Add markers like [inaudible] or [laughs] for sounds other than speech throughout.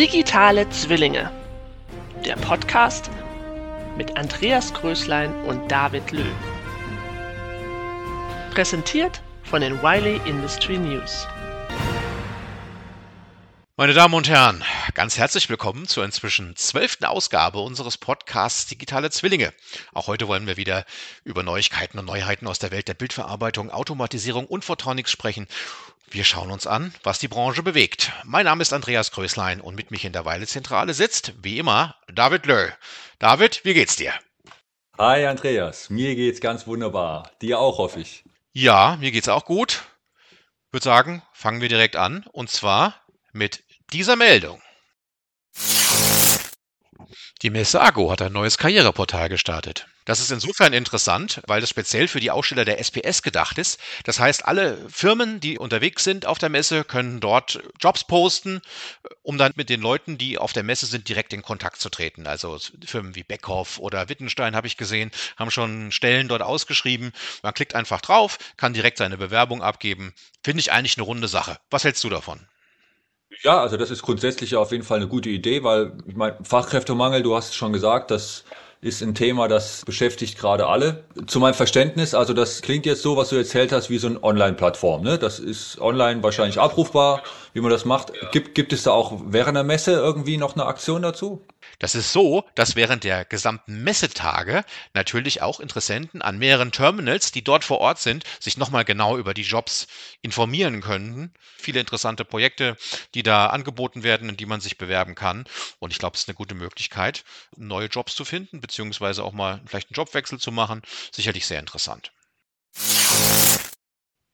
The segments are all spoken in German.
Digitale Zwillinge. Der Podcast mit Andreas Größlein und David Löw. Präsentiert von den Wiley Industry News. Meine Damen und Herren, ganz herzlich willkommen zur inzwischen zwölften Ausgabe unseres Podcasts Digitale Zwillinge. Auch heute wollen wir wieder über Neuigkeiten und Neuheiten aus der Welt der Bildverarbeitung, Automatisierung und Photonics sprechen. Wir schauen uns an, was die Branche bewegt. Mein Name ist Andreas Größlein und mit mich in der Weile Zentrale sitzt, wie immer, David Löh. David, wie geht's dir? Hi Andreas, mir geht's ganz wunderbar. Dir auch, hoffe ich. Ja, mir geht's auch gut. Ich würde sagen, fangen wir direkt an und zwar mit dieser Meldung. Die Messago hat ein neues Karriereportal gestartet. Das ist insofern interessant, weil das speziell für die Aussteller der SPS gedacht ist. Das heißt, alle Firmen, die unterwegs sind auf der Messe, können dort Jobs posten, um dann mit den Leuten, die auf der Messe sind, direkt in Kontakt zu treten. Also Firmen wie Beckhoff oder Wittenstein habe ich gesehen, haben schon Stellen dort ausgeschrieben. Man klickt einfach drauf, kann direkt seine Bewerbung abgeben. Finde ich eigentlich eine runde Sache. Was hältst du davon? Ja, also das ist grundsätzlich auf jeden Fall eine gute Idee, weil ich meine, Fachkräftemangel, du hast es schon gesagt, das ist ein Thema, das beschäftigt gerade alle. Zu meinem Verständnis, also das klingt jetzt so, was du erzählt hast, wie so eine Online-Plattform. Ne? Das ist online wahrscheinlich abrufbar, wie man das macht. Gibt, gibt es da auch während der Messe irgendwie noch eine Aktion dazu? Das ist so, dass während der gesamten Messetage natürlich auch Interessenten an mehreren Terminals, die dort vor Ort sind, sich nochmal genau über die Jobs informieren können. Viele interessante Projekte, die da angeboten werden, in die man sich bewerben kann. Und ich glaube, es ist eine gute Möglichkeit, neue Jobs zu finden, beziehungsweise auch mal vielleicht einen Jobwechsel zu machen. Sicherlich sehr interessant.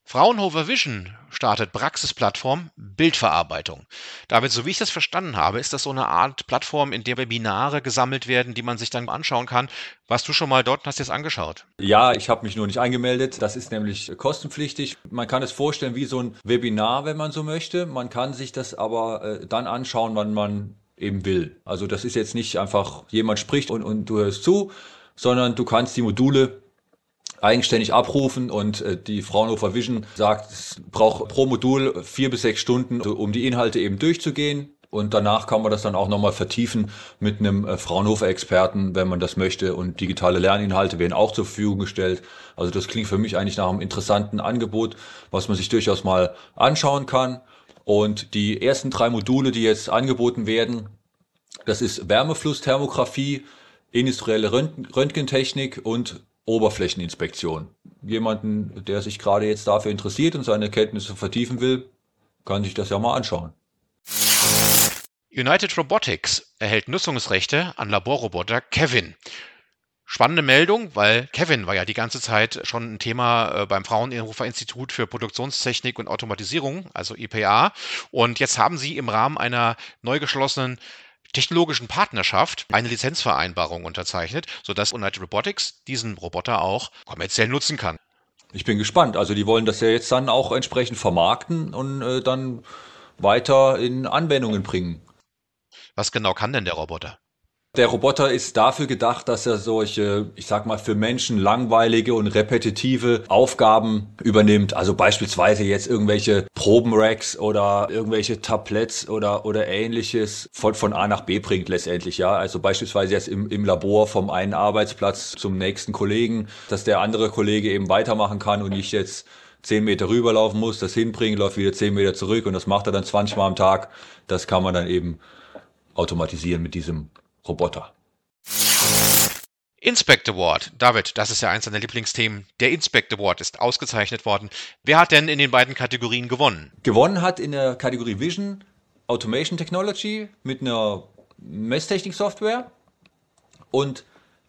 Fraunhofer Vision startet Praxisplattform Bildverarbeitung. David, so wie ich das verstanden habe, ist das so eine Art Plattform, in der Webinare gesammelt werden, die man sich dann anschauen kann. Warst du schon mal dort hast das angeschaut? Ja, ich habe mich nur nicht angemeldet. Das ist nämlich kostenpflichtig. Man kann es vorstellen wie so ein Webinar, wenn man so möchte. Man kann sich das aber äh, dann anschauen, wann man eben will. Also das ist jetzt nicht einfach jemand spricht und, und du hörst zu, sondern du kannst die Module eigenständig abrufen und äh, die Fraunhofer Vision sagt, es braucht pro Modul vier bis sechs Stunden, um die Inhalte eben durchzugehen. Und danach kann man das dann auch nochmal vertiefen mit einem äh, Fraunhofer-Experten, wenn man das möchte. Und digitale Lerninhalte werden auch zur Verfügung gestellt. Also das klingt für mich eigentlich nach einem interessanten Angebot, was man sich durchaus mal anschauen kann. Und die ersten drei Module, die jetzt angeboten werden, das ist Wärmeflussthermografie, industrielle Röntgentechnik und Oberflächeninspektion. Jemanden, der sich gerade jetzt dafür interessiert und seine Kenntnisse vertiefen will, kann sich das ja mal anschauen. United Robotics erhält Nutzungsrechte an Laborroboter Kevin. Spannende Meldung, weil Kevin war ja die ganze Zeit schon ein Thema äh, beim Fraunhofer Institut für Produktionstechnik und Automatisierung, also IPA. Und jetzt haben sie im Rahmen einer neu geschlossenen technologischen Partnerschaft eine Lizenzvereinbarung unterzeichnet, sodass United Robotics diesen Roboter auch kommerziell nutzen kann. Ich bin gespannt. Also die wollen das ja jetzt dann auch entsprechend vermarkten und äh, dann weiter in Anwendungen bringen. Was genau kann denn der Roboter? Der Roboter ist dafür gedacht, dass er solche, ich sag mal, für Menschen langweilige und repetitive Aufgaben übernimmt. Also beispielsweise jetzt irgendwelche Probenracks oder irgendwelche Tabletts oder, oder ähnliches von, von A nach B bringt letztendlich, ja. Also beispielsweise jetzt im, im Labor vom einen Arbeitsplatz zum nächsten Kollegen, dass der andere Kollege eben weitermachen kann und ich jetzt zehn Meter rüberlaufen muss, das hinbringen, läuft wieder zehn Meter zurück und das macht er dann 20 Mal am Tag. Das kann man dann eben automatisieren mit diesem Roboter. Inspect Award. David, das ist ja eins deiner Lieblingsthemen. Der Inspect Award ist ausgezeichnet worden. Wer hat denn in den beiden Kategorien gewonnen? Gewonnen hat in der Kategorie Vision Automation Technology mit einer Messtechnik-Software und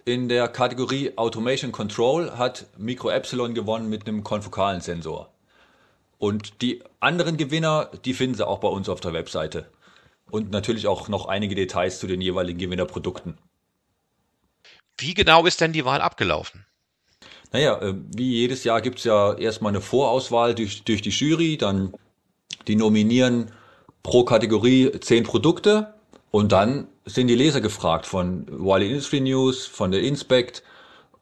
in der Kategorie Automation Control hat Micro Epsilon gewonnen mit einem konfokalen Sensor. Und die anderen Gewinner, die finden Sie auch bei uns auf der Webseite und natürlich auch noch einige Details zu den jeweiligen Gewinnerprodukten. Wie genau ist denn die Wahl abgelaufen? Naja, äh, wie jedes Jahr gibt es ja erstmal eine Vorauswahl durch, durch die Jury, dann die nominieren pro Kategorie zehn Produkte und dann sind die Leser gefragt von Wiley Industry News, von der Inspect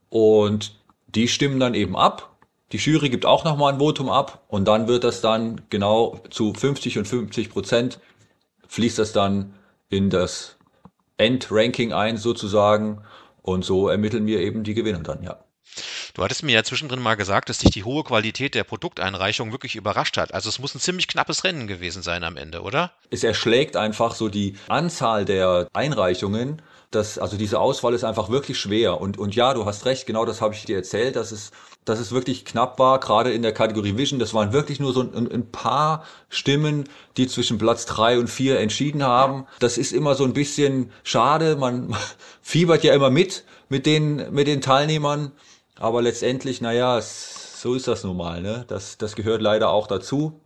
und die stimmen dann eben ab. Die Jury gibt auch nochmal ein Votum ab und dann wird das dann genau zu 50 und 50 Prozent fließt das dann in das Endranking ein sozusagen und so ermitteln wir eben die Gewinner dann, ja. Du hattest mir ja zwischendrin mal gesagt, dass dich die hohe Qualität der Produkteinreichung wirklich überrascht hat. Also es muss ein ziemlich knappes Rennen gewesen sein am Ende, oder? Es erschlägt einfach so die Anzahl der Einreichungen. Das, also diese Auswahl ist einfach wirklich schwer. Und, und ja, du hast recht, genau das habe ich dir erzählt, dass es, dass es wirklich knapp war, gerade in der Kategorie Vision. Das waren wirklich nur so ein, ein paar Stimmen, die zwischen Platz drei und vier entschieden haben. Das ist immer so ein bisschen schade. Man [laughs] fiebert ja immer mit mit den, mit den Teilnehmern. Aber letztendlich, naja, so ist das nun mal. Ne? Das, das gehört leider auch dazu.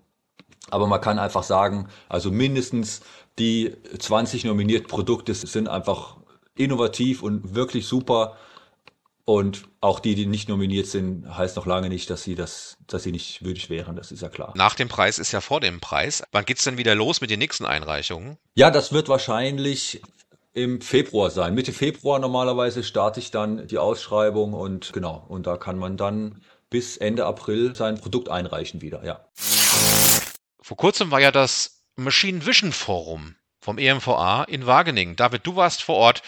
Aber man kann einfach sagen, also mindestens die 20 nominierten Produkte sind einfach innovativ und wirklich super. Und auch die, die nicht nominiert sind, heißt noch lange nicht, dass sie das, dass sie nicht würdig wären. Das ist ja klar. Nach dem Preis ist ja vor dem Preis. Wann geht's denn wieder los mit den nächsten Einreichungen? Ja, das wird wahrscheinlich im Februar sein. Mitte Februar normalerweise starte ich dann die Ausschreibung und genau, und da kann man dann bis Ende April sein Produkt einreichen wieder, ja. Vor kurzem war ja das Machine Vision Forum vom EMVA in Wageningen. David, du warst vor Ort.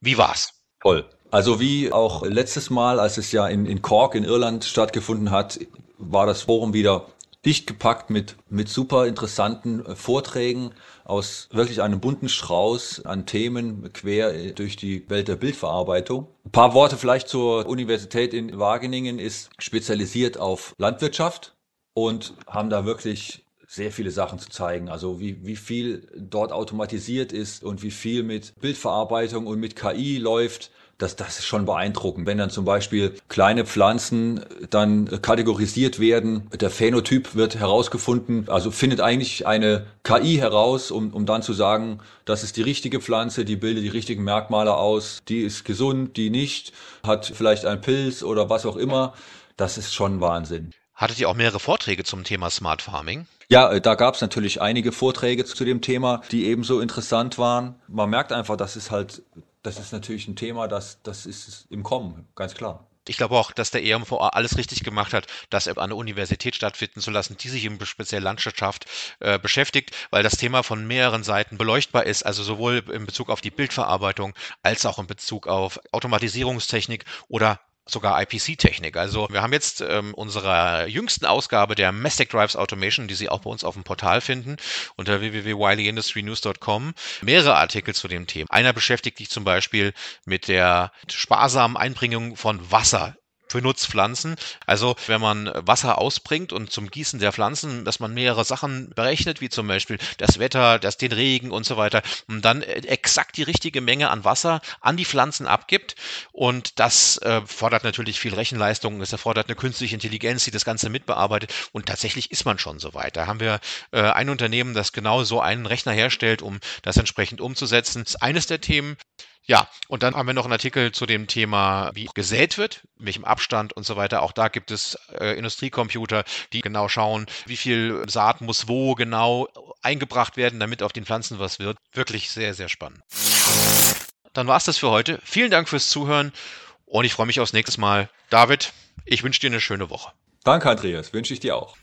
Wie war's? Toll. Also wie auch letztes Mal, als es ja in, in Cork in Irland stattgefunden hat, war das Forum wieder dicht gepackt mit, mit super interessanten äh, Vorträgen aus wirklich einem bunten Strauß an Themen quer durch die Welt der Bildverarbeitung. Ein paar Worte vielleicht zur Universität in Wageningen ist spezialisiert auf Landwirtschaft und haben da wirklich sehr viele Sachen zu zeigen. Also wie, wie viel dort automatisiert ist und wie viel mit Bildverarbeitung und mit KI läuft das, das ist schon beeindruckend. Wenn dann zum Beispiel kleine Pflanzen dann kategorisiert werden, der Phänotyp wird herausgefunden, also findet eigentlich eine KI heraus, um, um dann zu sagen, das ist die richtige Pflanze, die bildet die richtigen Merkmale aus, die ist gesund, die nicht, hat vielleicht einen Pilz oder was auch immer. Das ist schon Wahnsinn. Hattet ihr auch mehrere Vorträge zum Thema Smart Farming? Ja, äh, da gab es natürlich einige Vorträge zu dem Thema, die ebenso interessant waren. Man merkt einfach, dass es halt das ist natürlich ein Thema, das, das ist im Kommen, ganz klar. Ich glaube auch, dass der EMVA alles richtig gemacht hat, das an der Universität stattfinden zu lassen, die sich eben speziell Landwirtschaft äh, beschäftigt, weil das Thema von mehreren Seiten beleuchtbar ist, also sowohl in Bezug auf die Bildverarbeitung als auch in Bezug auf Automatisierungstechnik oder sogar IPC-Technik. Also wir haben jetzt ähm, unsere jüngsten Ausgabe der Mastec Drives Automation, die Sie auch bei uns auf dem Portal finden, unter www.wileyindustrynews.com, mehrere Artikel zu dem Thema. Einer beschäftigt sich zum Beispiel mit der sparsamen Einbringung von Wasser für Nutzpflanzen. Also wenn man Wasser ausbringt und zum Gießen der Pflanzen, dass man mehrere Sachen berechnet, wie zum Beispiel das Wetter, das, den Regen und so weiter, und dann exakt die richtige Menge an Wasser an die Pflanzen abgibt. Und das äh, fordert natürlich viel Rechenleistung, es erfordert eine künstliche Intelligenz, die das Ganze mitbearbeitet. Und tatsächlich ist man schon so weit. Da haben wir äh, ein Unternehmen, das genau so einen Rechner herstellt, um das entsprechend umzusetzen. Das ist eines der Themen. Ja, und dann haben wir noch einen Artikel zu dem Thema, wie gesät wird, welchem Abstand und so weiter. Auch da gibt es äh, Industriecomputer, die genau schauen, wie viel Saat muss wo genau eingebracht werden, damit auf den Pflanzen was wird. Wirklich sehr, sehr spannend. Dann war es das für heute. Vielen Dank fürs Zuhören und ich freue mich aufs nächste Mal. David, ich wünsche dir eine schöne Woche. Danke, Andreas. Wünsche ich dir auch.